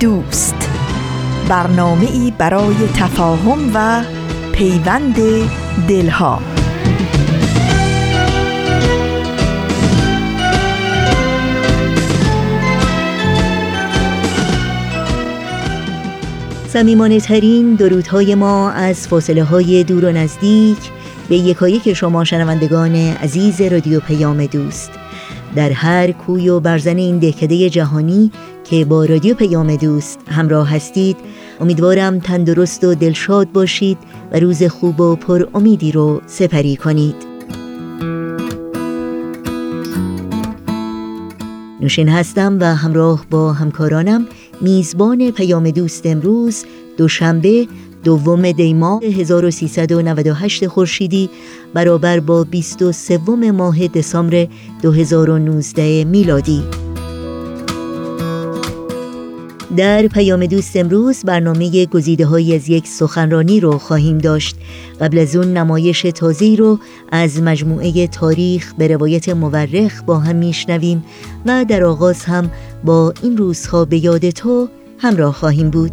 دوست. برنامه ای برای تفاهم و پیوند دلها. سمیمانه ترین درودهای ما از فاصله های دور و نزدیک به یکایک شما شنوندگان عزیز رادیو پیام دوست. در هر کوی و برزن این دهکده جهانی که با رادیو پیام دوست همراه هستید. امیدوارم تندرست و دلشاد باشید و روز خوب و پر امیدی رو سپری کنید. نوشین هستم و همراه با همکارانم میزبان پیام دوست امروز دوشنبه دوم دیما 1398 خورشیدی برابر با 23 ماه دسامبر 2019 میلادی. در پیام دوست امروز برنامه گزیده های از یک سخنرانی رو خواهیم داشت. قبل از اون نمایش تازی رو از مجموعه تاریخ به روایت مورخ با هم میشنویم و در آغاز هم با این روزها به یاد تو همراه خواهیم بود.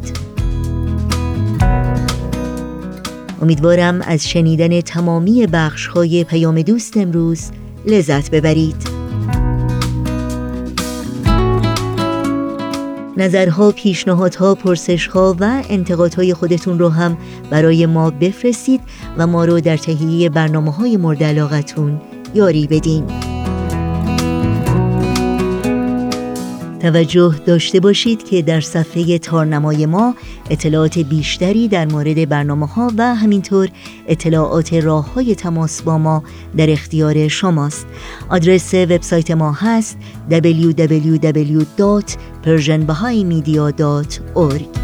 امیدوارم از شنیدن تمامی بخش های پیام دوست امروز لذت ببرید. نظرها، پیشنهادها، پرسشها و انتقادهای خودتون رو هم برای ما بفرستید و ما رو در تهیه برنامه های مورد علاقتون یاری بدین. توجه داشته باشید که در صفحه تارنمای ما اطلاعات بیشتری در مورد برنامه ها و همینطور اطلاعات راه های تماس با ما در اختیار شماست. آدرس وبسایت ما هست www.persianbahaimedia.org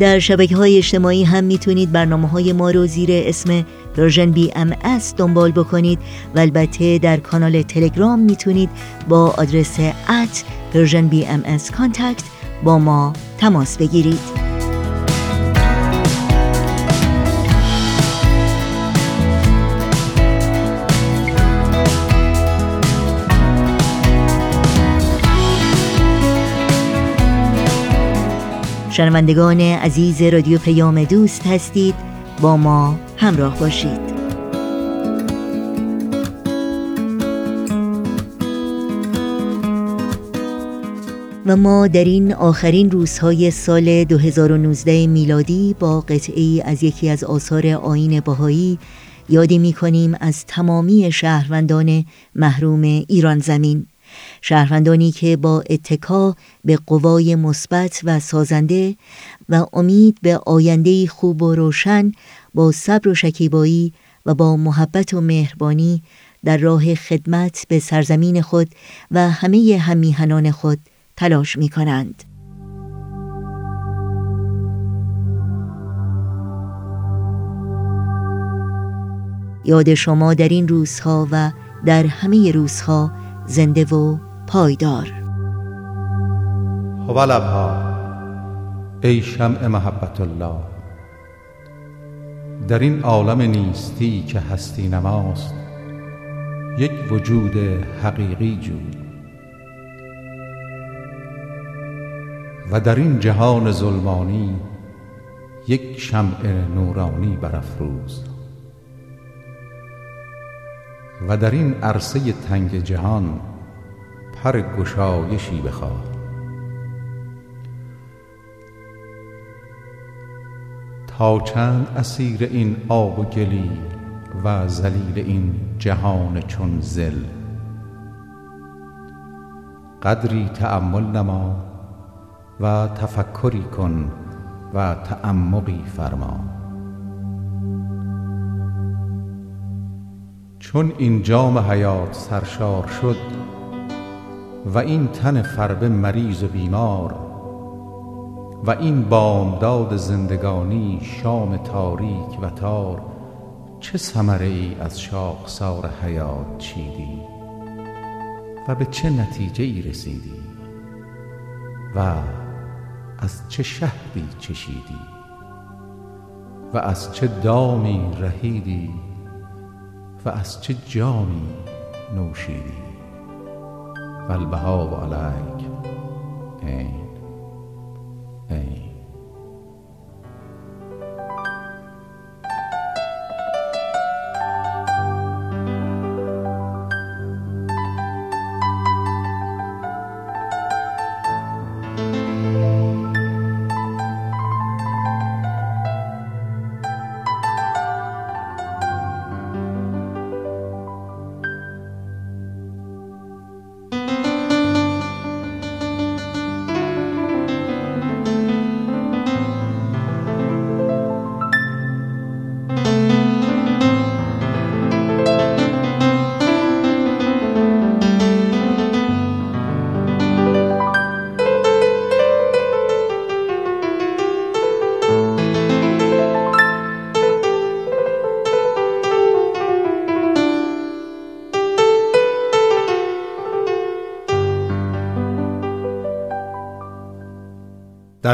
در شبکه های اجتماعی هم می‌تونید برنامه های ما رو زیر اسم Persian BMS دنبال بکنید و البته در کانال تلگرام می‌تونید با آدرس at Persian BMS contact با ما تماس بگیرید. شنوندگان عزیز رادیو پیام دوست هستید با ما همراه باشید. و ما در این آخرین روزهای سال 2019 میلادی با قطعی از یکی از آثار آین باهایی یادی می کنیم از تمامی شهروندان محروم ایران زمین. شهروندانی که با اتکا به قوای مثبت و سازنده و امید به آینده خوب و روشن با صبر و شکیبایی و با محبت و مهربانی در راه خدمت به سرزمین خود و همه همیهنان خود تلاش می کنند. یاد شما در این روزها و در همه روزها زنده و پایدار هوالبها ای شمع محبت الله در این عالم نیستی که هستی نماست یک وجود حقیقی جوی. و در این جهان ظلمانی یک شمع نورانی برافروز. و در این عرصه تنگ جهان پر گشایشی بخواه. تا چند اسیر این آب و گلی و ذلیل این جهان چون زل. قدری تأمل نما و تفکری کن و تعمقی فرما. چون این جام حیات سرشار شد و این تن فربه مریض و بیمار و این بامداد زندگانی شام تاریک و تار چه ثمره ای از شاخسار حیات چیدی و به چه نتیجه ای رسیدی و از چه شهدی چشیدی و از چه دامی رهیدی و از چه جامی نوشیدی. و البها علیک. این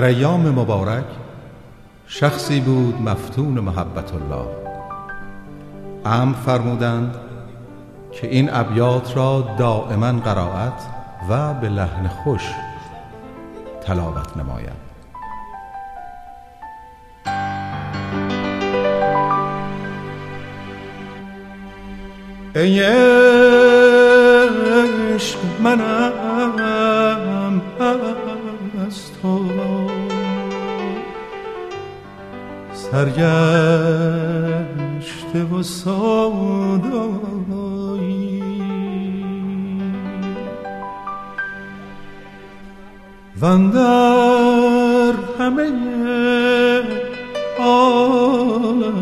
در ایام مبارک شخصی بود مفتون محبت الله. ام فرمودند که این ابیات را دائما قرائت و به لحن خوش تلاوت نماید. ای عشق منم. از تو سرگشته و سادایی وندر همه عالم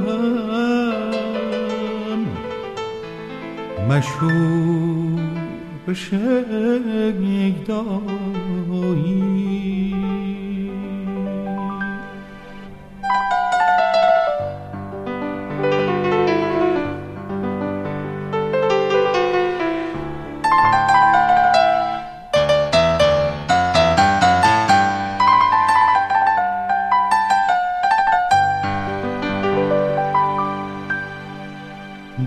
مشهور به شیدایی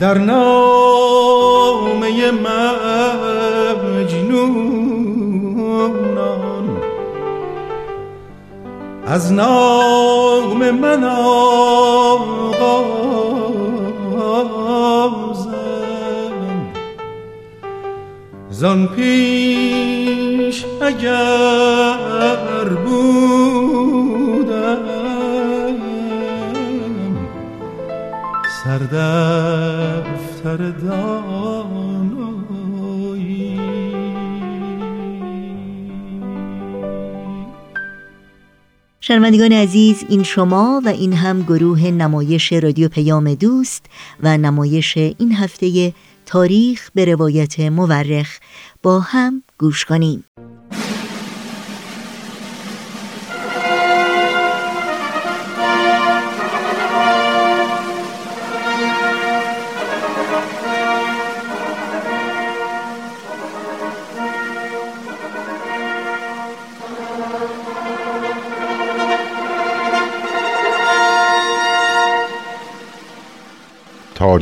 در نامه مجنونان. از نام من آغازند زان پیش اگر سردفتر دانایی. شنوندگان عزیز این شما و این هم گروه نمایش رادیو پیام دوست و نمایش این هفته تاریخ به روایت مورخ با هم گوش کنیم.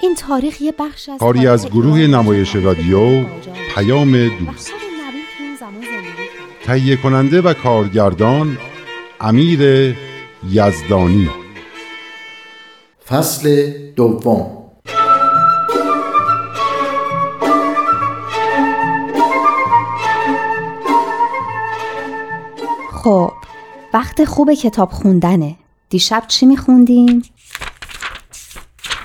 این تاریخ یه بخش از کاری از گروه نمایش رادیو پیام دوست. تهیه کننده و کارگردان امیر یزدانی. فصل دوم. خب وقت خوب کتاب خوندنه. دیشب چی میخوندیم؟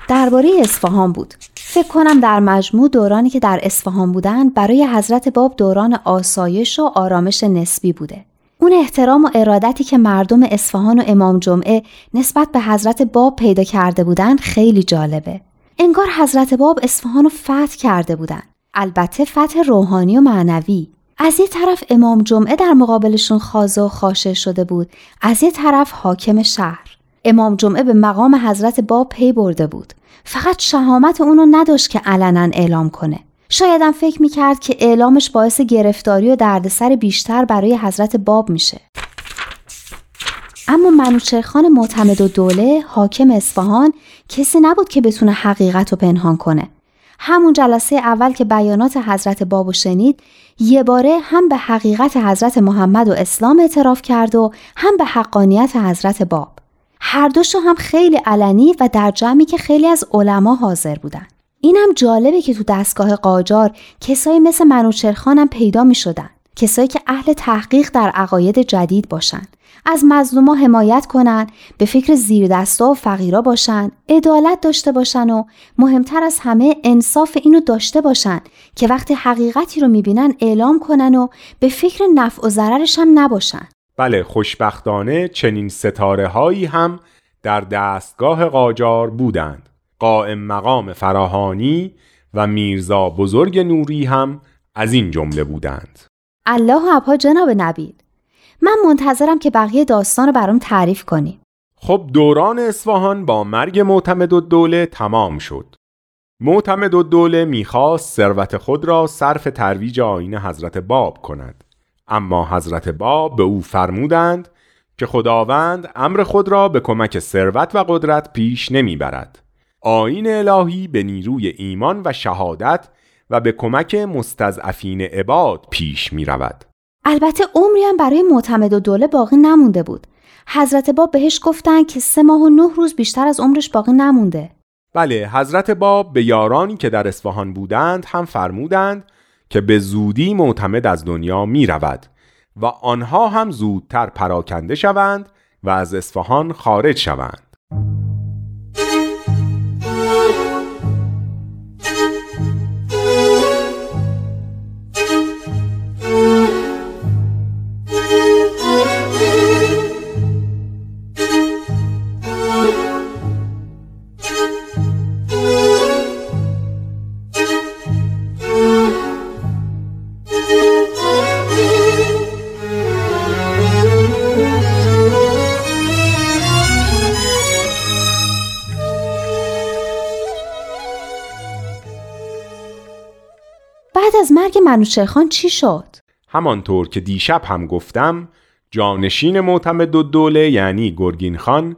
درباره اصفهان بود. فکر کنم در مجموع دورانی که در اصفهان بودن برای حضرت باب دوران آسایش و آرامش نسبی بوده. اون احترام و ارادتی که مردم اصفهان و امام جمعه نسبت به حضرت باب پیدا کرده بودن خیلی جالبه. انگار حضرت باب اصفهان رو فتح کرده بودن البته فتح روحانی و معنوی. از یه طرف امام جمعه در مقابلشون خازه و خاشه شده بود از یه طرف حاکم شهر. امام جمعه به مقام حضرت باب پی برده بود. فقط شهامت اونو نداشت که علنا اعلام کنه. شایدم فکر می‌کرد که اعلامش باعث گرفتاری و دردسر بیشتر برای حضرت باب میشه. اما منوچرخان معتمد و دوله حاکم اصفهان کسی نبود که بتونه حقیقت رو پنهان کنه. همون جلسه اول که بیانات حضرت بابو شنید یه باره هم به حقیقت حضرت محمد و اسلام اعتراف کرد و هم به حقانیت حضرت باب. هر دوشو هم خیلی علنی و در جمعی که خیلی از علما حاضر بودن. اینم جالبه که تو دستگاه قاجار کسایی مثل منوچرخانم پیدا می شدن. کسایی که اهل تحقیق در عقاید جدید باشن. از مظلوما حمایت کنن به فکر زیر دستا و فقیرا باشن عدالت داشته باشن و مهمتر از همه انصاف اینو داشته باشن که وقتی حقیقتی رو می‌بینن اعلام کنن و به فکر نفع و ضررش هم نباشن. بله خوشبختانه چنین ستاره هایی هم در دستگاه قاجار بودند. قائم مقام فراهانی و میرزا بزرگ نوری هم از این جمله بودند. الله ابها جناب نبیل من منتظرم که بقیه داستان رو برام تعریف کنی. خب دوران اصفهان با مرگ معتمد و دوله تمام شد. معتمد و دوله می‌خواست ثروت خود را صرف ترویج آین حضرت باب کند. اما حضرت باب به او فرمودند که خداوند امر خود را به کمک ثروت و قدرت پیش نمی‌برد آین الهی به نیروی ایمان و شهادت و به کمک مستضعفین عباد پیش می رود. البته عمری هم برای معتمد و دوله باقی نمونده بود. حضرت باب بهش گفتن که سه ماه و نه روز بیشتر از عمرش باقی نمونده. بله حضرت باب به یارانی که در اصفهان بودند هم فرمودند که به زودی معتمد از دنیا می رود و آنها هم زودتر پراکنده شوند و از اصفهان خارج شوند. مرگ منوچرخان چی شد؟ همانطور که دیشب هم گفتم جانشین معتمد و دوله یعنی گرگین خان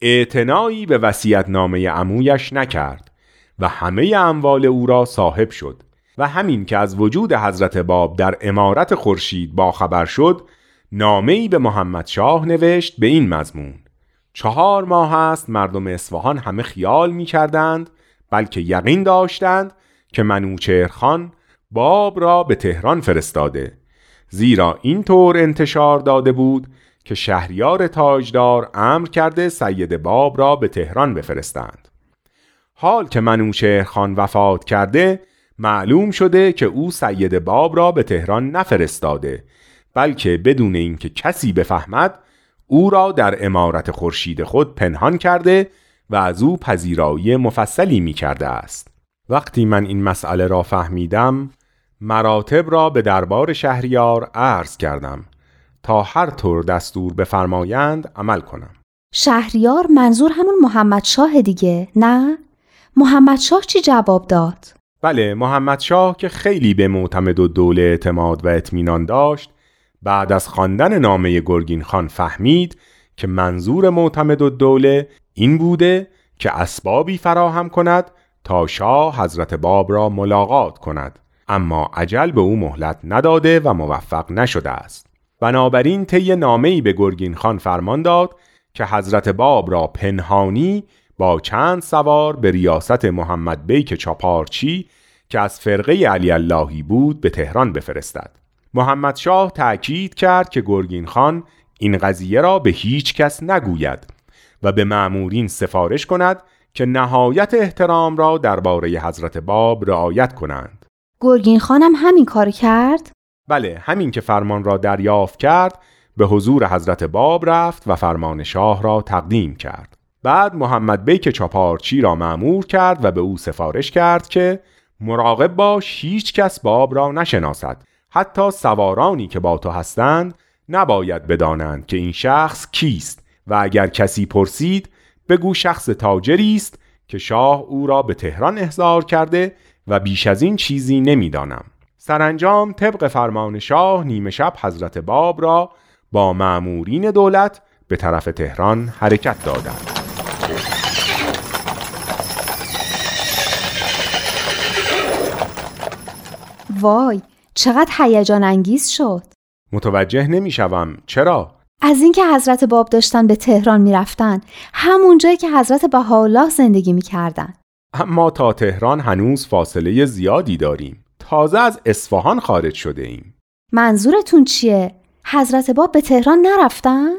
اعتنایی به وسیعت نامه امویش نکرد و همه اموال او را صاحب شد و همین که از وجود حضرت باب در امارت خورشید باخبر شد نامه به محمد شاه نوشت به این مضمون چهار ماه است مردم اصفهان همه خیال می کردند بلکه یقین داشتند که منوچهر باب را به تهران فرستاده. زیرا اینطور انتشار داده بود که شهریار تاجدار امر کرده سید باب را به تهران بفرستند. حال که منوچهر خان وفات کرده معلوم شده که او سید باب را به تهران نفرستاده بلکه بدون اینکه کسی بفهمد او را در امارت خورشید خود پنهان کرده و از او پذیرایی مفصلی می کرده است. وقتی من این مسئله را فهمیدم مراتب را به دربار شهریار عرض کردم تا هر طور دستور بفرمایند عمل کنم شهریار منظور همون محمد شاه دیگه نه؟ محمد شاه چی جواب داد؟ بله محمد شاه که خیلی به معتمد و دوله اعتماد و اطمینان داشت بعد از خواندن نامه گرگین خان فهمید که منظور معتمد و دوله این بوده که اسبابی فراهم کند تا شاه حضرت باب را ملاقات کند اما عجل به او مهلت نداده و موفق نشده است بنابراین طی نامه‌ای به گرگین خان فرمان داد که حضرت باب را پنهانی با چند سوار به ریاست محمد بیک چاپارچی که از فرقه علی اللهی بود به تهران بفرستد محمد شاه تأکید کرد که گرگین خان این قضیه را به هیچ کس نگوید و به معمورین سفارش کند که نهایت احترام را درباره حضرت باب رعایت کنند. گرگین خانم همین کار کرد؟ بله همین که فرمان را دریافت کرد به حضور حضرت باب رفت و فرمان شاه را تقدیم کرد. بعد محمد بیک چاپارچی را معمور کرد و به او سفارش کرد که مراقب باش هیچ کس باب را نشناسد حتی سوارانی که با تو هستند نباید بدانند که این شخص کیست و اگر کسی پرسید بگو شخص تاجری است که شاه او را به تهران احضار کرده و بیش از این چیزی نمی‌دانم. سرانجام طبق فرمان شاه نیمه شب حضرت باب را با معمورین دولت به طرف تهران حرکت دادند. وای چقدر هیجان انگیز شد متوجه نمی‌شوم چرا از اینکه حضرت باب داشتن به تهران می‌رفتن همون جایی که حضرت بهاءالله زندگی می‌کردن اما تا تهران هنوز فاصله زیادی داریم. تازه از اصفهان خارج شده ایم. منظورتون چیه؟ حضرت باب به تهران نرفتن؟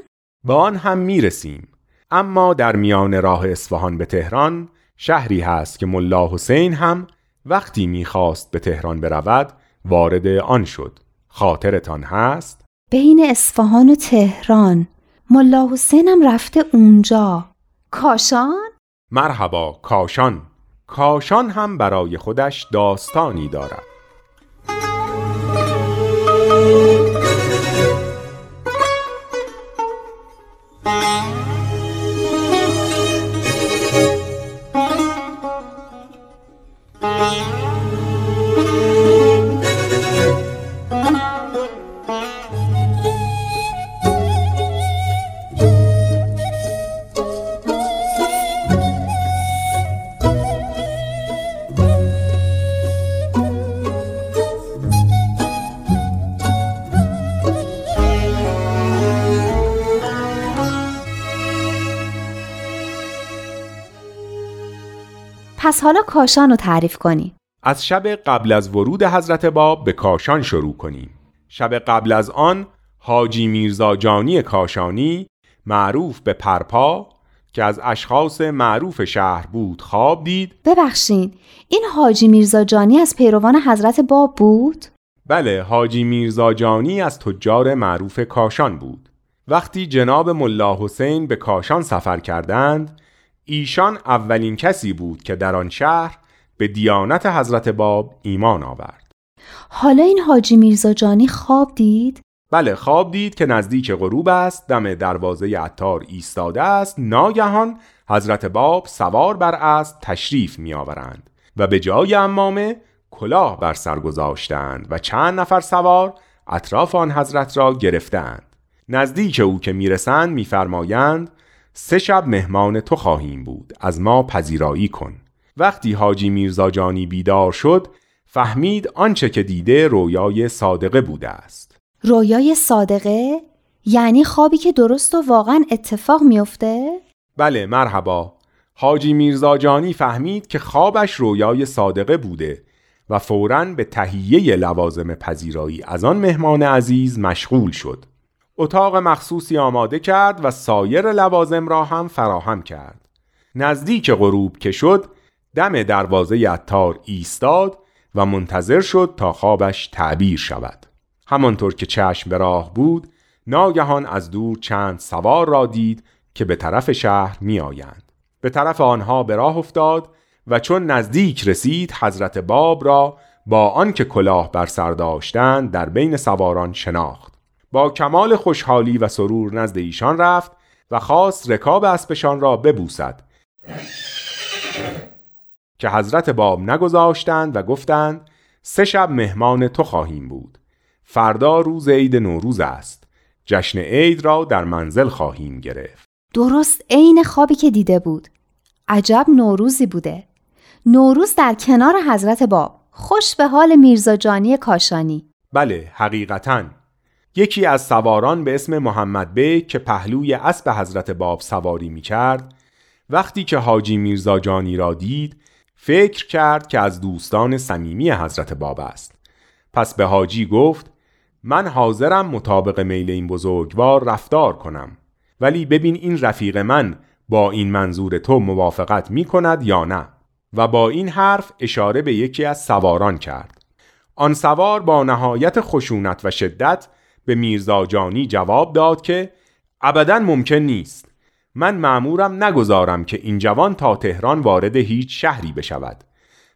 به آن هم می‌رسیم. اما در میان راه اصفهان به تهران شهری هست که ملا حسین هم وقتی می‌خواست به تهران برود وارد آن شد. خاطرتان هست؟ بین اصفهان و تهران. ملا حسینم رفته اونجا. کاشان؟ مرحبا کاشان. کاشان هم برای خودش داستانی دارد. پس حالا کاشان رو تعریف کنی از شب قبل از ورود حضرت باب به کاشان شروع کنیم. شب قبل از آن حاجی میرزا جانی کاشانی معروف به پرپا که از اشخاص معروف شهر بود خواب دید. ببخشین این حاجی میرزا جانی از پیروان حضرت باب بود؟ بله حاجی میرزا جانی از تجار معروف کاشان بود. وقتی جناب ملا حسین به کاشان سفر کردند ایشان اولین کسی بود که در آن شهر به دیانت حضرت باب ایمان آورد حالا این حاجی میرزا جانی خواب دید؟ بله خواب دید که نزدیک غروب است دم دروازه عطار ایستاده است ناگهان حضرت باب سوار بر اسب تشریف می آورند و به جای امامه کلاه بر سر گذاشتند و چند نفر سوار اطراف آن حضرت را گرفتند نزدیک او که می‌رسند میفرمایند سه شب مهمان تو خواهیم بود از ما پذیرایی کن وقتی حاجی میرزا جانی بیدار شد فهمید آنچه که دیده رویای صادقه بوده است رویای صادقه؟ یعنی خوابی که درست و واقعا اتفاق میافته؟ بله مرحبا حاجی میرزا جانی فهمید که خوابش رویای صادقه بوده و فوراً به تهیه لوازم پذیرایی از آن مهمان عزیز مشغول شد اتاق مخصوصی آماده کرد و سایر لوازم را هم فراهم کرد. نزدیک غروب که شد دم دروازه عطار ایستاد و منتظر شد تا خوابش تعبیر شود. همانطور که چشم به راه بود ناگهان از دور چند سوار را دید که به طرف شهر می آیند. به طرف آنها به راه افتاد و چون نزدیک رسید حضرت باب را با آنکه کلاه بر سر داشتند در بین سواران شناخت. با کمال خوشحالی و سرور نزد ایشان رفت و خواست رکاب اسبشان را ببوسد. که حضرت باب نگذاشتند و گفتند سه شب مهمان تو خواهیم بود. فردا روز عید نوروز است. جشن عید را در منزل خواهیم گرفت. درست عین خوابی که دیده بود. عجب نوروزی بوده. نوروز در کنار حضرت باب. خوش به حال میرزا جانی کاشانی. بله حقیقتا. یکی از سواران به اسم محمد بیک که پهلوی اسب حضرت باب سواری می کرد وقتی که حاجی میرزا جانی را دید فکر کرد که از دوستان صمیمی حضرت باب است. پس به حاجی گفت من حاضرم مطابق میل این بزرگوار رفتار کنم. ولی ببین این رفیق من با این منظور تو موافقت می کند یا نه. و با این حرف اشاره به یکی از سواران کرد. آن سوار با نهایت خشونت و شدت به میرزا جانی جواب داد که ابدا ممکن نیست. من معمورم نگذارم که این جوان تا تهران وارد هیچ شهری بشود.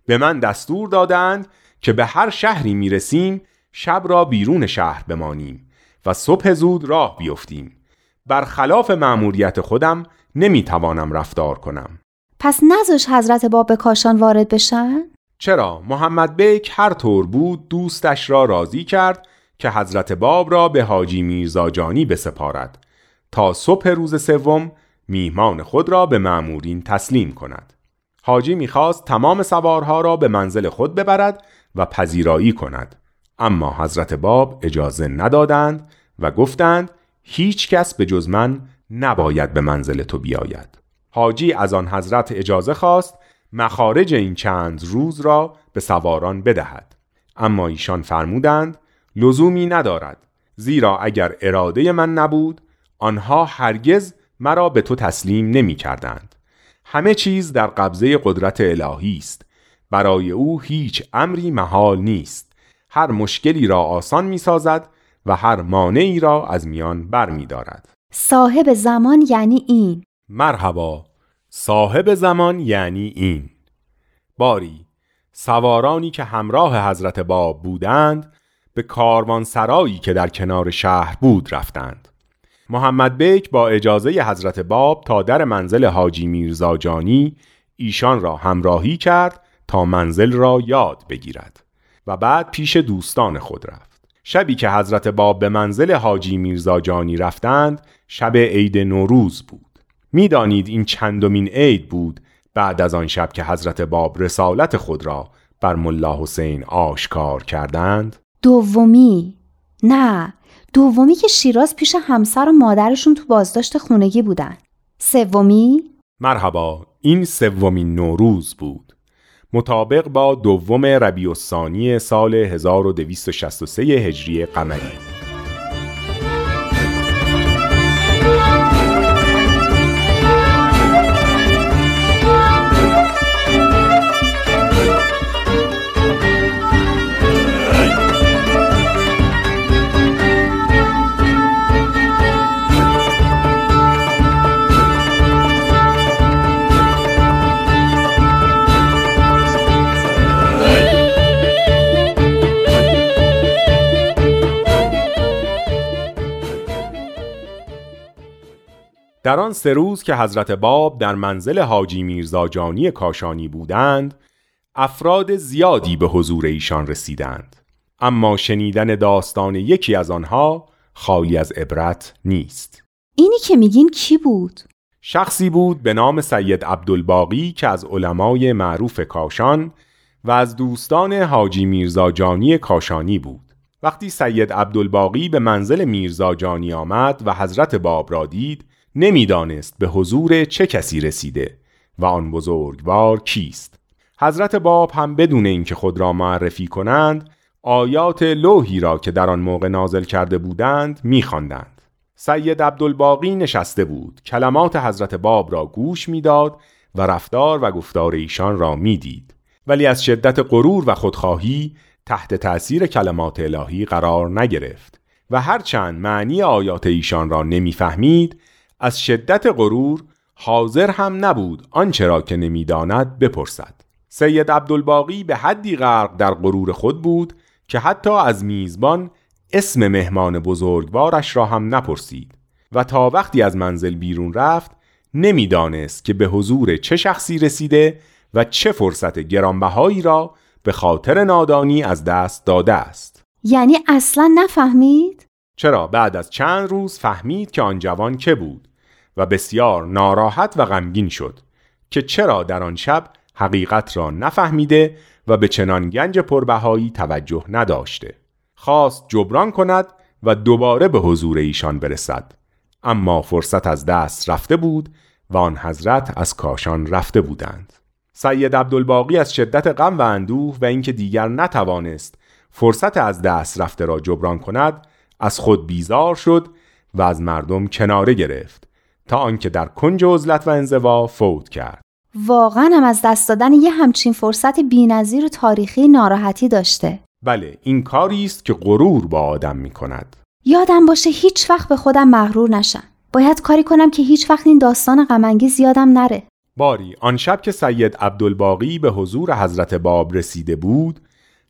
به من دستور دادند که به هر شهری می‌رسیم شب را بیرون شهر بمانیم و صبح زود راه بیفتیم. برخلاف مأموریت خودم نمی‌توانم رفتار کنم. پس نزاش حضرت باب به کاشان وارد بشن؟ چرا؟ محمد بیک هر طور بود دوستش را راضی کرد که حضرت باب را به حاجی میرزا جانی بسپارد تا صبح روز سوم میهمان خود را به معمورین تسلیم کند. حاجی می‌خواست تمام سوارها را به منزل خود ببرد و پذیرایی کند. اما حضرت باب اجازه ندادند و گفتند هیچ کس به جز من نباید به منزل تو بیاید. حاجی از آن حضرت اجازه خواست مخارج این چند روز را به سواران بدهد. اما ایشان فرمودند لزومی ندارد. زیرا اگر اراده من نبود آنها هرگز مرا به تو تسلیم نمی کردند. همه چیز در قبضه قدرت الهی است. برای او هیچ امری محال نیست. هر مشکلی را آسان می سازد و هر مانعی را از میان بر می دارد. صاحب زمان یعنی این. مرحبا. صاحب زمان یعنی این. باری. سوارانی که همراه حضرت باب بودند به کاروان سرایی که در کنار شهر بود رفتند. محمد بیک با اجازه حضرت باب تا در منزل حاجی میرزا جانی ایشان را همراهی کرد تا منزل را یاد بگیرد و بعد پیش دوستان خود رفت. شبی که حضرت باب به منزل حاجی میرزا جانی رفتند شب عید نوروز بود. می‌دانید این چندمین عید بود بعد از آن شب که حضرت باب رسالت خود را بر ملا حسین آشکار کردند؟ دومی. نه دومی که شیراز پیش همسر و مادرشون تو بازداشت خونگی بودن. سومی؟ مرحبا این سومین نوروز بود. مطابق با دوم ربیع سال 1263 هجری قمری. در آن سه روز که حضرت باب در منزل حاجی میرزا جانی کاشانی بودند افراد زیادی به حضور ایشان رسیدند. اما شنیدن داستان یکی از آنها خالی از عبرت نیست. اینی که میگین کی بود؟ شخصی بود به نام سید عبدالباقی که از علمای معروف کاشان و از دوستان حاجی میرزا جانی کاشانی بود. وقتی سید عبدالباقی به منزل میرزا جانی آمد و حضرت باب را دید نمی‌دانست به حضور چه کسی رسیده و آن بزرگوار کیست. حضرت باب هم بدون اینکه خود را معرفی کنند آیات لوحی را که در آن موقع نازل کرده بودند میخواندند. سید عبدالباقی نشسته بود کلمات حضرت باب را گوش می‌داد و رفتار و گفتار ایشان را می‌دید. ولی از شدت غرور و خودخواهی تحت تأثیر کلمات الهی قرار نگرفت و هرچند معنی آیات ایشان را نمی‌فهمید از شدت غرور حاضر هم نبود آنچه را که نمی‌داند بپرسد. سید عبدالباقی به حدی غرق در غرور خود بود که حتی از میزبان اسم مهمان بزرگوارش را هم نپرسید و تا وقتی از منزل بیرون رفت نمی‌دانست که به حضور چه شخصی رسیده و چه فرصت گرانبهایی را به خاطر نادانی از دست داده است. یعنی اصلا نفهمید؟ چرا؟ بعد از چند روز فهمید که آن جوان که بود. و بسیار ناراحت و غمگین شد که چرا در آن شب حقیقت را نفهمیده و به چنان گنج پربهایی توجه نداشته. خواست جبران کند و دوباره به حضور ایشان برسد. اما فرصت از دست رفته بود و آن حضرت از کاشان رفته بودند. سید عبدالباقی از شدت غم و اندوه و اینکه دیگر نتوانست فرصت از دست رفته را جبران کند از خود بیزار شد و از مردم کناره گرفت. تا آنکه در کنج عزلت و انزوا فوت کرد. واقعا هم از دست دادن یه همچین فرصت بینظیر و تاریخی ناراحتی داشته. بله این کاری است که غرور با آدم می کند یادم باشه هیچ وقت به خودم مغرور نشم. باید کاری کنم که هیچ وقت این داستان غمانگیز یادم نره. باری آن شب که سید عبدالباقی به حضور حضرت باب رسیده بود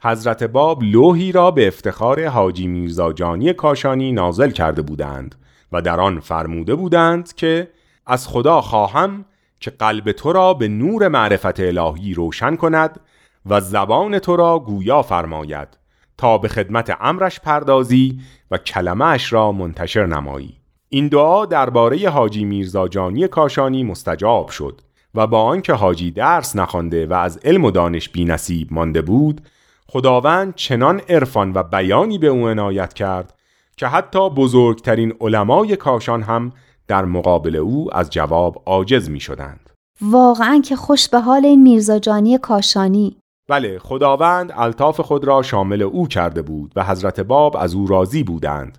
حضرت باب لوحی را به افتخار حاجی میرزا جانی کاشانی نازل کرده بودند. و در آن فرموده بودند که از خدا خواهم که قلب تو را به نور معرفت الهی روشن کند و زبان تو را گویا فرماید تا به خدمت امرش پردازی و کلمه اش را منتشر نمایی. این دعا درباره حاجی میرزا جانی کاشانی مستجاب شد و با آنکه حاجی درس نخوانده و از علم و دانش بینصیب مانده بود خداوند چنان عرفان و بیانی به او عنایت کرد که حتی بزرگترین علمای کاشان هم در مقابل او از جواب عاجز می شدند. واقعا که خوش به حال این میرزاجانی کاشانی بله خداوند الطاف خود را شامل او کرده بود و حضرت باب از او راضی بودند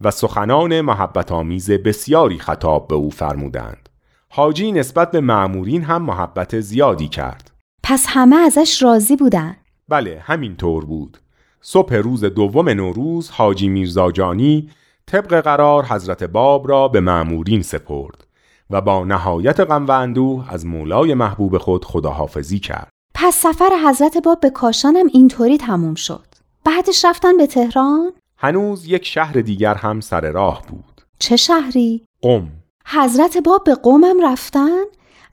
و سخنان محبت آمیز بسیاری خطاب به او فرمودند. حاجی نسبت به معمورین هم محبت زیادی کرد. پس همه ازش راضی بودن بله همین طور بود صبح روز دوم نوروز حاجی میرزا جانی طبق قرار حضرت باب را به معمورین سپرد و با نهایت غم و اندوه از مولای محبوب خود خداحافظی کرد. پس سفر حضرت باب به کاشانم اینطوری تموم شد. بعدش رفتن به تهران؟ هنوز یک شهر دیگر هم سر راه بود. چه شهری؟ قم. حضرت باب به قومم رفتن؟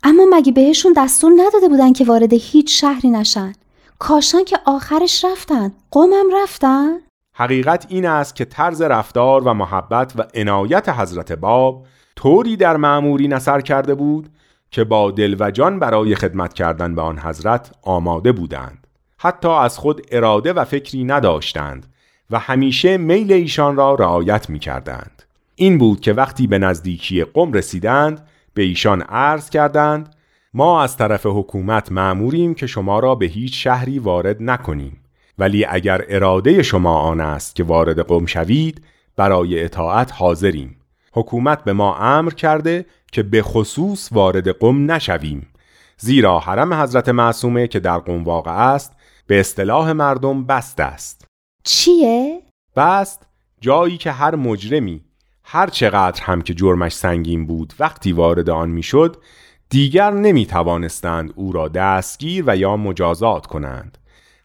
اما مگه بهشون دستور نداده بودن که وارد هیچ شهری نشن؟ کاشان که آخرش رفتن قومم رفتن حقیقت این است که طرز رفتار و محبت و عنایت حضرت باب طوری در معموری نصر کرده بود که با دل و جان برای خدمت کردن به آن حضرت آماده بودند حتی از خود اراده و فکری نداشتند و همیشه میل ایشان را رعایت می کردند. این بود که وقتی به نزدیکی قم رسیدند به ایشان عرض کردند ما از طرف حکومت معموریم که شما را به هیچ شهری وارد نکنیم. ولی اگر اراده شما آن است که وارد قم شوید برای اطاعت حاضریم. حکومت به ما امر کرده که به خصوص وارد قم نشویم. زیرا حرم حضرت معصومه که در قم واقع است به اصطلاح مردم بست است. چیه؟ بست جایی که هر مجرمی هر چقدر هم که جرمش سنگین بود وقتی وارد آن می‌شد دیگر نمی توانستند او را دستگیر و یا مجازات کنند.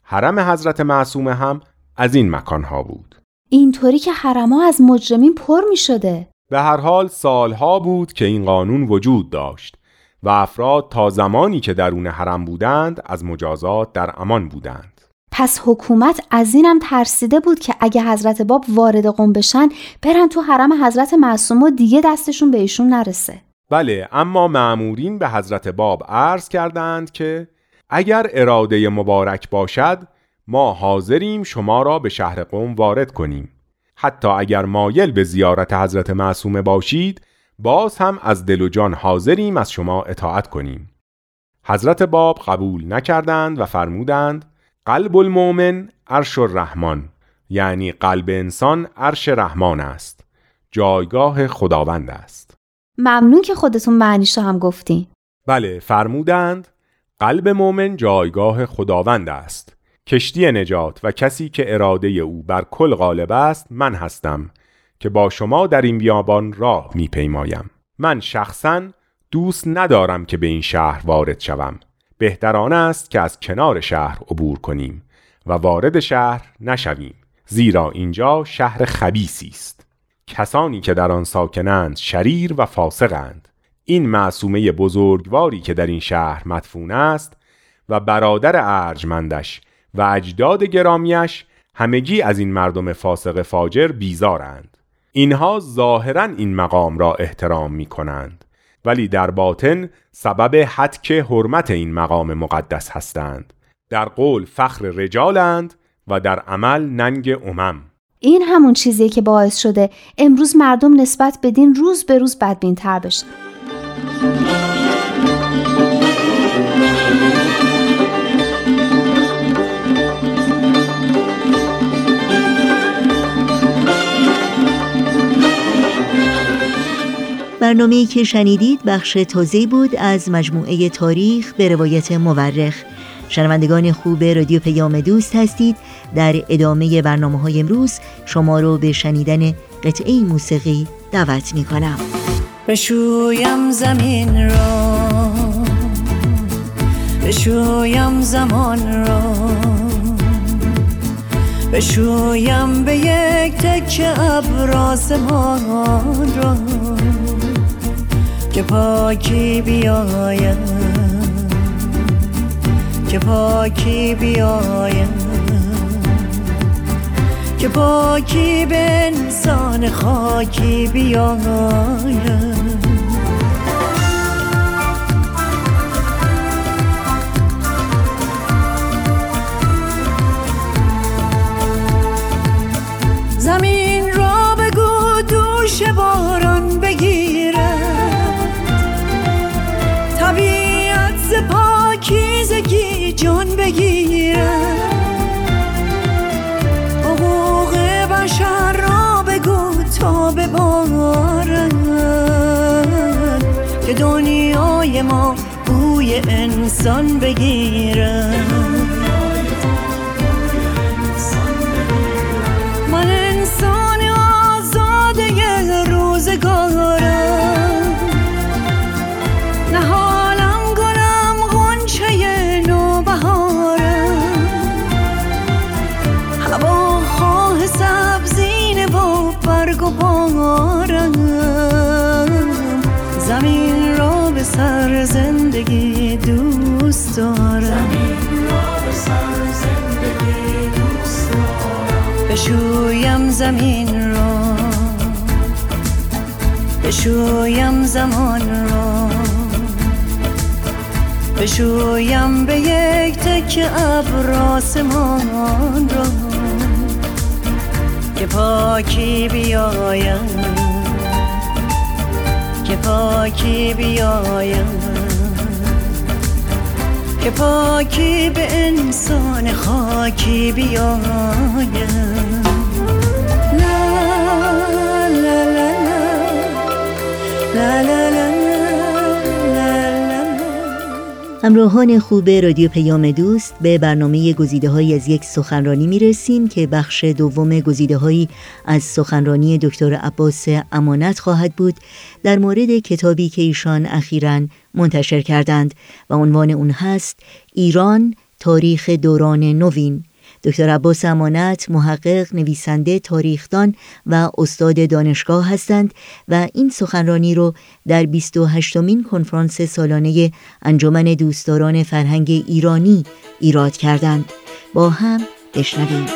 حرم حضرت معصومه هم از این مکانها بود. اینطوری که حرما از مجرمین پر می شده به هر حال سالها بود که این قانون وجود داشت و افراد تا زمانی که درون حرم بودند از مجازات در امان بودند. پس حکومت از اینم ترسیده بود که اگه حضرت باب وارد قم بشن برن تو حرم حضرت معصوم و دیگه دستشون به ایشون نرسه. بله اما معمورین به حضرت باب عرض کردند که اگر اراده مبارک باشد ما حاضریم شما را به شهر قوم وارد کنیم. حتی اگر مایل به زیارت حضرت معصومه باشید باز هم از دل و جان حاضریم از شما اطاعت کنیم. حضرت باب قبول نکردند و فرمودند قلب المؤمن عرش الرحمن یعنی قلب انسان عرش رحمان است. جایگاه خداوند است. ممنون که خودتون معنیش رو هم گفتین. بله فرمودند قلب مؤمن جایگاه خداوند است. کشتی نجات و کسی که اراده او بر کل غالب است من هستم که با شما در این بیابان راه میپیمایم. من شخصا دوست ندارم که به این شهر وارد شوم. بهتران است که از کنار شهر عبور کنیم و وارد شهر نشویم زیرا اینجا شهر خبیسی است. کسانی که در آن ساکنند شریر و فاسقند. این معصومه بزرگواری که در این شهر مدفون است و برادر ارجمندش و اجداد گرامیش همگی از این مردم فاسق فاجر بیزارند. اینها ظاهرا این مقام را احترام می کنند ولی در باطن سبب حدک حرمت این مقام مقدس هستند. در قول فخر رجالند و در عمل ننگ امم. این همون چیزیه که باعث شده امروز مردم نسبت به دین روز به روز بدبینتر بشن برنامه که شنیدید بخش تازه بود از مجموعه تاریخ به روایت مورخ. شنوندگان خوب رادیو پیام دوست هستید. در ادامه برنامه های امروز شما رو به شنیدن قطعه موسیقی دعوت می کنم بشویم زمین را. بشویم زمان را. بشویم به یک تک ابراز ما را. که پاکی بیاید. که پاکی بیاید که پاکی به انسان خاکی بیاید زمین را بگو دوش باران انسان بگیرد زمین را بشویم زمان را بشویم به یک تک ابر آسمان را که پاکی بیاید که پاکی بیاید که پاکی به انسان خاکی بیاید همراهان خوب رادیو پیام دوست به برنامه گزیده های از یک سخنرانی می رسیم که بخش دوم گزیده هایی از سخنرانی دکتر عباس امانت خواهد بود در مورد کتابی که ایشان اخیرا منتشر کردند و عنوان اون هست ایران تاریخ دوران نوین. دکتر عباس امانت محقق، نویسنده، تاریخدان و استاد دانشگاه هستند و این سخنرانی رو در 28مین کنفرانس سالانه انجمن دوستداران فرهنگ ایرانی ایراد کردند. با هم بشنویم.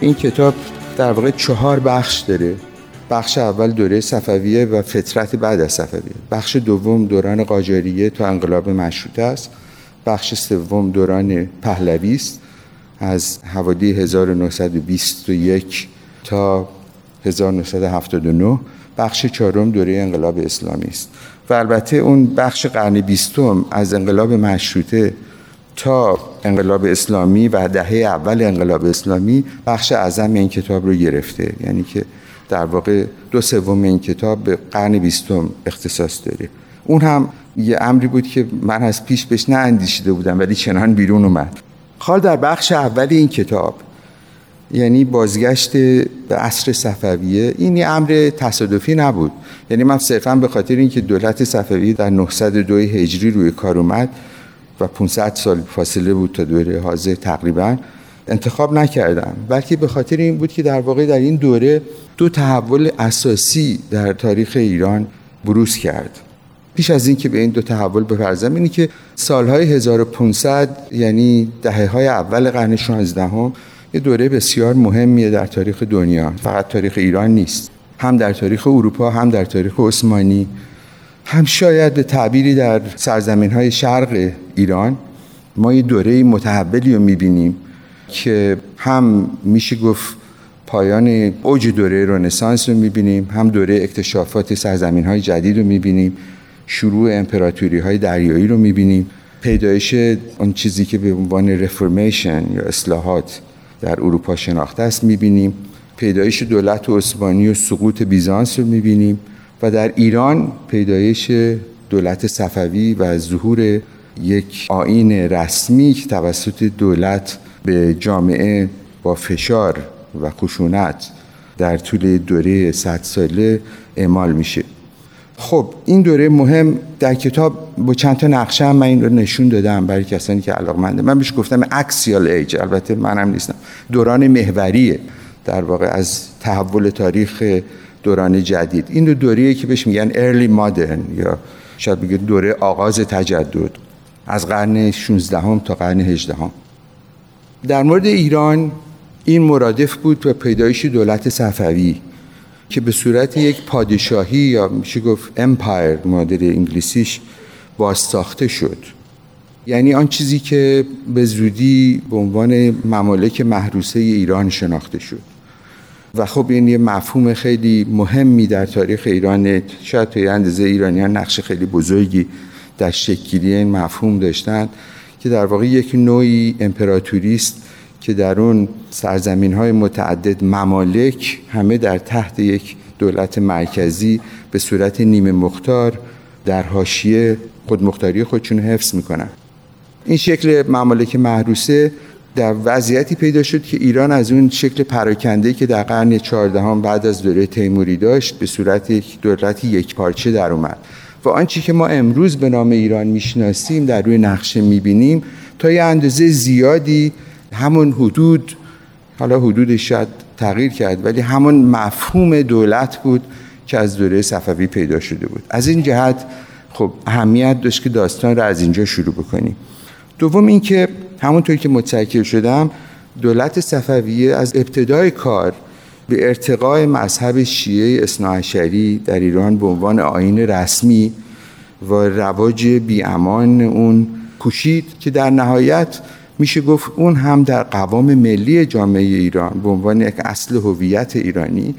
این کتاب در واقع چهار بخش داره بخش اول دوره صفویه و فطرت بعد از صفویه. بخش دوم دوران قاجاریه تا انقلاب مشروطه است. بخش سوم دوران پهلوی است. از حوادی 1921 تا 1979 بخش چهارم دوره انقلاب اسلامی است. و البته اون بخش قرن بیستم از انقلاب مشروطه تا انقلاب اسلامی و دهه اول انقلاب اسلامی بخش اعظم این کتاب رو گرفته. یعنی که در واقع دو سوم این کتاب به قرن بیستم اختصاص داره. اون هم یه امری بود که من از پیش بهش نه اندیشیده بودم ولی چنان بیرون اومد. حال در بخش اول این کتاب یعنی بازگشت به عصر صفویه این یه امر تصادفی نبود. یعنی من صرفا به خاطر اینکه دولت صفوی در 902 هجری روی کار اومد و 500 سال فاصله بود تا دوره حاضر تقریبا انتخاب نکردم. بلکه به خاطر این بود که در واقع در این دوره دو تحول اساسی در تاریخ ایران بروز کرد. پیش از اینکه به این دو تحول بپردازم اینه که سالهای 1500 یعنی دهه های اول قرن 16 هم یه دوره بسیار مهمیه در تاریخ دنیا. فقط تاریخ ایران نیست. هم در تاریخ اروپا هم در تاریخ عثمانی. هم شاید به تعبیری در سرزمین های شرق ایران ما یه دوره متحولی رو می‌بینیم که هم میشه گفت پایان اوج دوره رنسانس رو می‌بینیم هم دوره اکتشافات سرزمین های جدید رو می‌بینیم شروع امپراتوری های دریایی رو می‌بینیم. پیدایش اون چیزی که به عنوان رفرمیشن یا اصلاحات در اروپا شناخته است می‌بینیم. پیدایش دولت عثمانی و سقوط بیزانس رو می‌بینیم و در ایران پیدایش دولت صفوی و ظهور یک آین رسمی که توسط دولت به جامعه با فشار و خشونت در طول دوره صد ساله اعمال میشه. خب این دوره مهم در کتاب با چند تا نقشه هم من این رو نشون دادم برای کسانی که علاقمنده. من بهش گفتم اکسیال ایج البته منم نیستم. دوران محوریه در واقع از تحول تاریخ دوران جدید. این دو دوریه که بهش میگن early modern یا شاید بگید دوره آغاز تجدد. از قرن 16 هم تا قرن 18 هم. در مورد ایران این مرادف بود و پیدایش دولت صفوی که به صورت یک پادشاهی یا میشه گفت امپایر مادر انگلیسیش بازساخته شد یعنی آن چیزی که به زودی به عنوان ممالک محروسه ایران شناخته شد و خب این یه مفهوم خیلی مهمی در تاریخ ایران شاید تا اندازه ایرانیان نقش خیلی بزرگی در شکلی این مفهوم داشتند که در واقع یک نوعی امپراتوری است که در اون سرزمین های متعدد ممالک همه در تحت یک دولت مرکزی به صورت نیمه مختار در حاشیه خودمختاری خودشون حفظ می‌کنن. این شکل ممالک محروسه در وضعیتی پیدا شد که ایران از اون شکل پراکنده که در قرن چهاردهم بعد از دوره تیموری داشت به صورت یک دولت یک پارچه در اومد. و آنچه که ما امروز به نام ایران می‌شناسیم در روی نقشه می‌بینیم تا یه اندازه زیادی همون حدود حالا حدودش شاید تغییر کرد ولی همون مفهوم دولت بود که از دوره صفوی پیدا شده بود. از این جهت خب اهمیت داشت که داستان رو از اینجا شروع بکنیم. دوم اینکه همونطور که متذکر شدم دولت صفویه از ابتدای کار به ارتقای مذهب شیعه اصناعشری در ایران به عنوان آین رسمی و رواج بیامان اون کوشید که در نهایت میشه گفت اون هم در قوام ملی جامعه ایران به عنوان یک اصل هویت ایرانی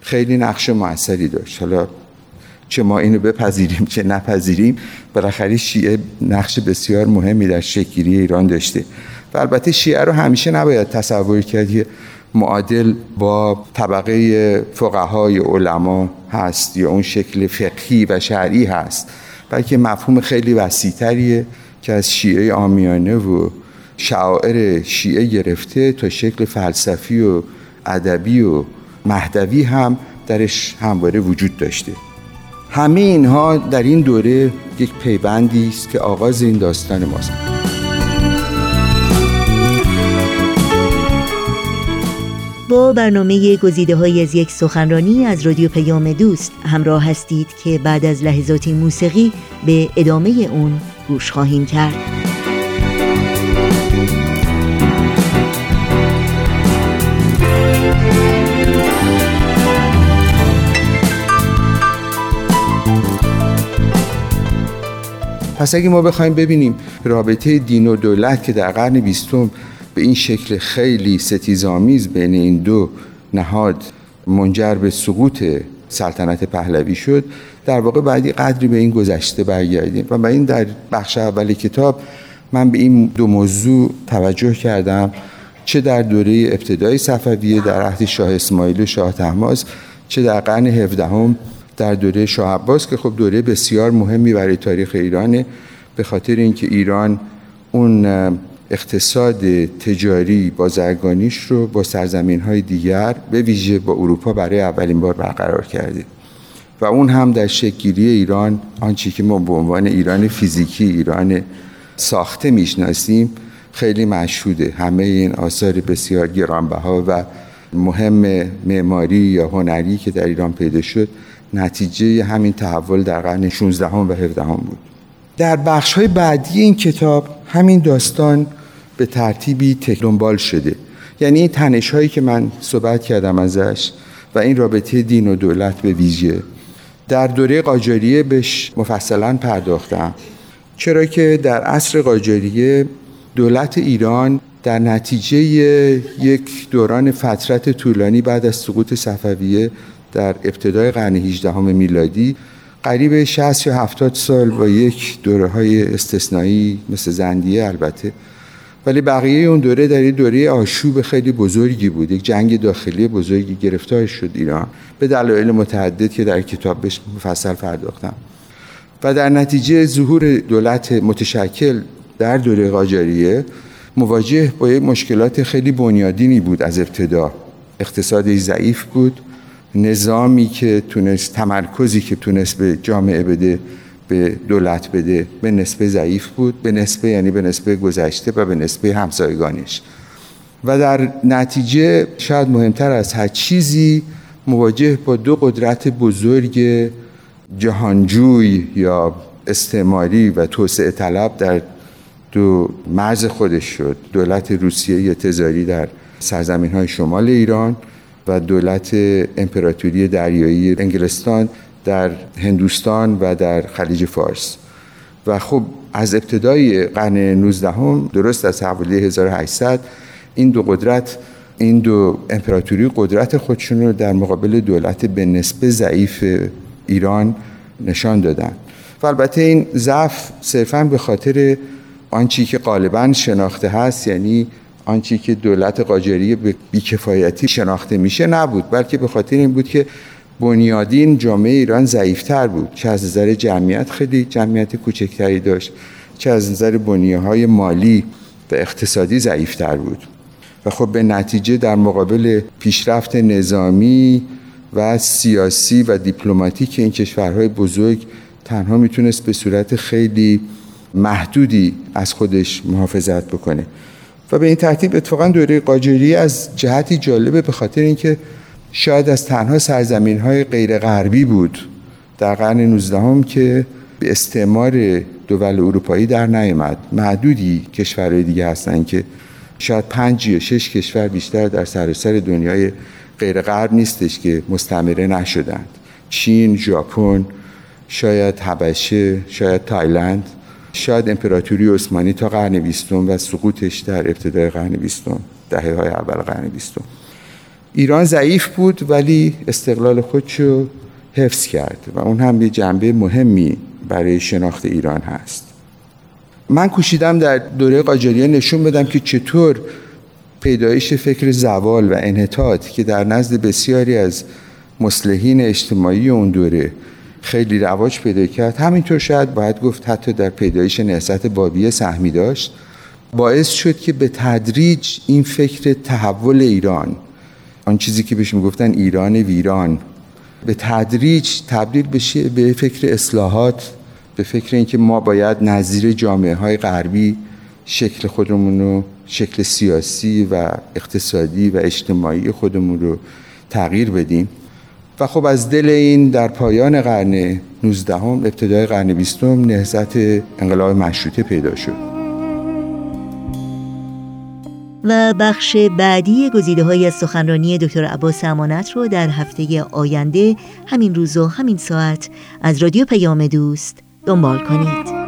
خیلی نقش موثری داشت. حالا چه ما اینو بپذیریم چه نپذیریم بالاخره شیعه نقش بسیار مهمی در شکلی ایران داشته. و البته شیعه رو همیشه نباید تصور کرد که معادل با طبقه فقهای علما هست یا اون شکل فقهی و شرعی هست بلکه مفهوم خیلی وسیعتریه که از شیعه آمیانه و شعائر شیعه گرفته تا شکل فلسفی و ادبی و مهدوی هم درش همواره وجود داشته. همه اینها در این دوره یک پیوندی است که آغاز این داستان ماست. با برنامه گزیده های از یک سخنرانی از رادیو پیام دوست همراه هستید که بعد از لحظاتی موسیقی به ادامه اون گوش خواهیم کرد. پس اگه ما بخوایم ببینیم رابطه دین و دولت که در قرن بیستم به این شکل خیلی ستیزآمیز بین این دو نهاد منجر به سقوط سلطنت پهلوی شد. در واقع بعدی قدری به این گذشته برگردیم. و به این در بخش اول کتاب من به این دو موضوع توجه کردم. چه در دوره ابتدای صفویه در عهد شاه اسماعیل و شاه تحماس چه در قرن هفدهم در دوره شاه عباس که خب دوره بسیار مهمی برای تاریخ ایرانه. به خاطر اینکه ایران اون اقتصاد تجاری بازرگانیش رو با سرزمین های دیگر به ویژه با اروپا برای اولین بار برقرار کرده و اون هم در شکلگیری ایران آنچه که ما به عنوان ایران فیزیکی ایران ساخته می‌شناسیم خیلی مشهوده. همه این آثار بسیار گرانبها و مهم معماری یا هنری که در ایران پیدا شد نتیجه همین تحول در قرن 16 و 17 بود. در بخش های بعدی این کتاب همین داستان به ترتیبی تکلنبال شده. یعنی این تنش هایی که من صحبت کردم ازش و این رابطه دین و دولت به ویژه در دوره قاجاریه بهش مفصلا پرداختم. چرا که در عصر قاجاریه دولت ایران در نتیجه یک دوران فترت طولانی بعد از سقوط صفویه در ابتدای قرن 18 میلادی قریب 60 یا 70 سال با یک دوره های استثنایی مثل زندیه البته ولی بقیه اون دوره در این دوره آشوب خیلی بزرگی بود. یک جنگ داخلی بزرگی گرفتار شد ایران. به دلایل متعدد که در کتاب بهش مفصل پرداختم. و در نتیجه ظهور دولت متشکل در دوره قاجاریه مواجه با یک مشکلات خیلی بنیادینی بود از ابتدا. اقتصادی ضعیف بود. نظامی که تونست تمرکزی که تونست به جامعه بده به دولت بده به نسبه ضعیف بود به نسبه یعنی به نسبه گذشته و به نسبه همسایگانش. و در نتیجه شاید مهمتر از هر چیزی مواجه با دو قدرت بزرگ جهانجوی یا استعماری و توسعه طلب در دو مرز خودش شد. دولت روسیه تزاری در سرزمین های شمال ایران و دولت امپراتوری دریایی انگلستان در هندوستان و در خلیج فارس. و خب از ابتدای قرن 19 هم درست از حوالی 1800 این دو قدرت این دو امپراتوری قدرت خودشون رو در مقابل دولت به نسبه ضعیف ایران نشان دادن. و البته این ضعف صرفا به خاطر آنچی که غالبا شناخته هست یعنی آنچی که دولت قاجاری به بیکفایتی شناخته میشه نبود بلکه به خاطر این بود که بنیادین جامعه ایران ضعیفتر بود چه از نظر جمعیت خیلی جمعیت کوچکتری داشت چه از نظر بنیه های مالی و اقتصادی ضعیفتر بود. و خب به نتیجه در مقابل پیشرفت نظامی و سیاسی و دیپلماتیک این کشورهای بزرگ تنها می‌تونست به صورت خیلی محدودی از خودش محافظت بکنه. و به این ترتیب اتفاقا دوره قاجاری از جهتی جالبه به خاطر اینکه شاید از تنها سرزمین های غیر غربی بود. در قرن 19 هم که به استعمار دول اروپایی در نیامد. معدودی کشورهای دیگه هستن که شاید پنج یا شش کشور بیشتر در سراسر دنیای غیر غرب نیستش که مستمره نشدند. چین، ژاپن، شاید حبشه، شاید تایلند شاید امپراتوری عثمانی تا قرن بیستم و سقوطش در ابتدای قرن بیستم دهه های اول قرن بیستم. ایران ضعیف بود ولی استقلال خودشو حفظ کرد و اون هم یه جنبه مهمی برای شناخت ایران هست. من کوشیدم در دوره قاجاریه نشون بدم که چطور پیدایش فکر زوال و انحطاط که در نزد بسیاری از مسلحین اجتماعی اون دوره خیلی رواج پیدا کرد همینطور شاید باید گفت حتی در پیدایش نهضت بابیه سهمی داشت باعث شد که به تدریج این فکر تحول ایران آن چیزی که بهش می‌گفتن ایران ویران. به تدریج تبدیل بشه به فکر اصلاحات به فکر اینکه ما باید نظیر جامعه های غربی شکل خودمون رو شکل سیاسی و اقتصادی و اجتماعی خودمون رو تغییر بدیم. و خب از دل این در پایان قرن 19 هم ابتدای قرن 20 نهضت انقلاب مشروطه پیدا شد. و بخش بعدی گزیده های از سخنرانی دکتر عباس امانت رو در هفته آینده همین روز و همین ساعت از رادیو پیام دوست دنبال کنید.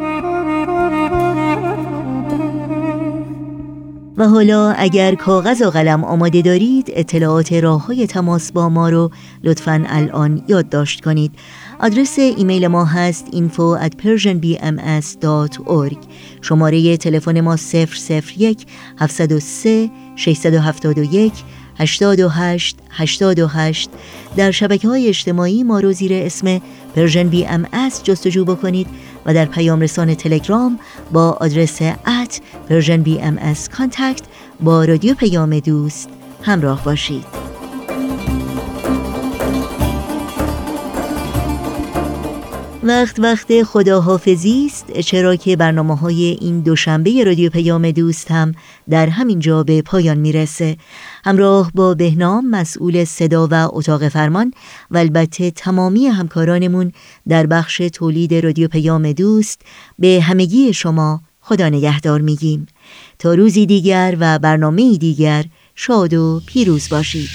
و حالا اگر کاغذ و قلم آماده دارید اطلاعات راه های تماس با ما رو لطفا الان یادداشت کنید. آدرس ایمیل ما هست info at persianbms.org شماره تلفن ما 001 703 671 828 828 در شبکه های اجتماعی ما رو زیر اسم Persian BM جستجو بکنید و در پیام رسان تلگرام با آدرس at Persian BM contact با رادیو پیام دوست همراه باشید. وقت وقت خداحافظی است چرا که برنامه های این دوشنبه رادیو پیام دوست هم در همین جا به پایان می‌رسه. همراه با بهنام مسئول صدا و اتاق فرمان و البته تمامی همکارانمون در بخش تولید رادیو پیام دوست به همگی شما خدا نگهدار میگیم. تا روزی دیگر و برنامه دیگر شاد و پیروز باشید.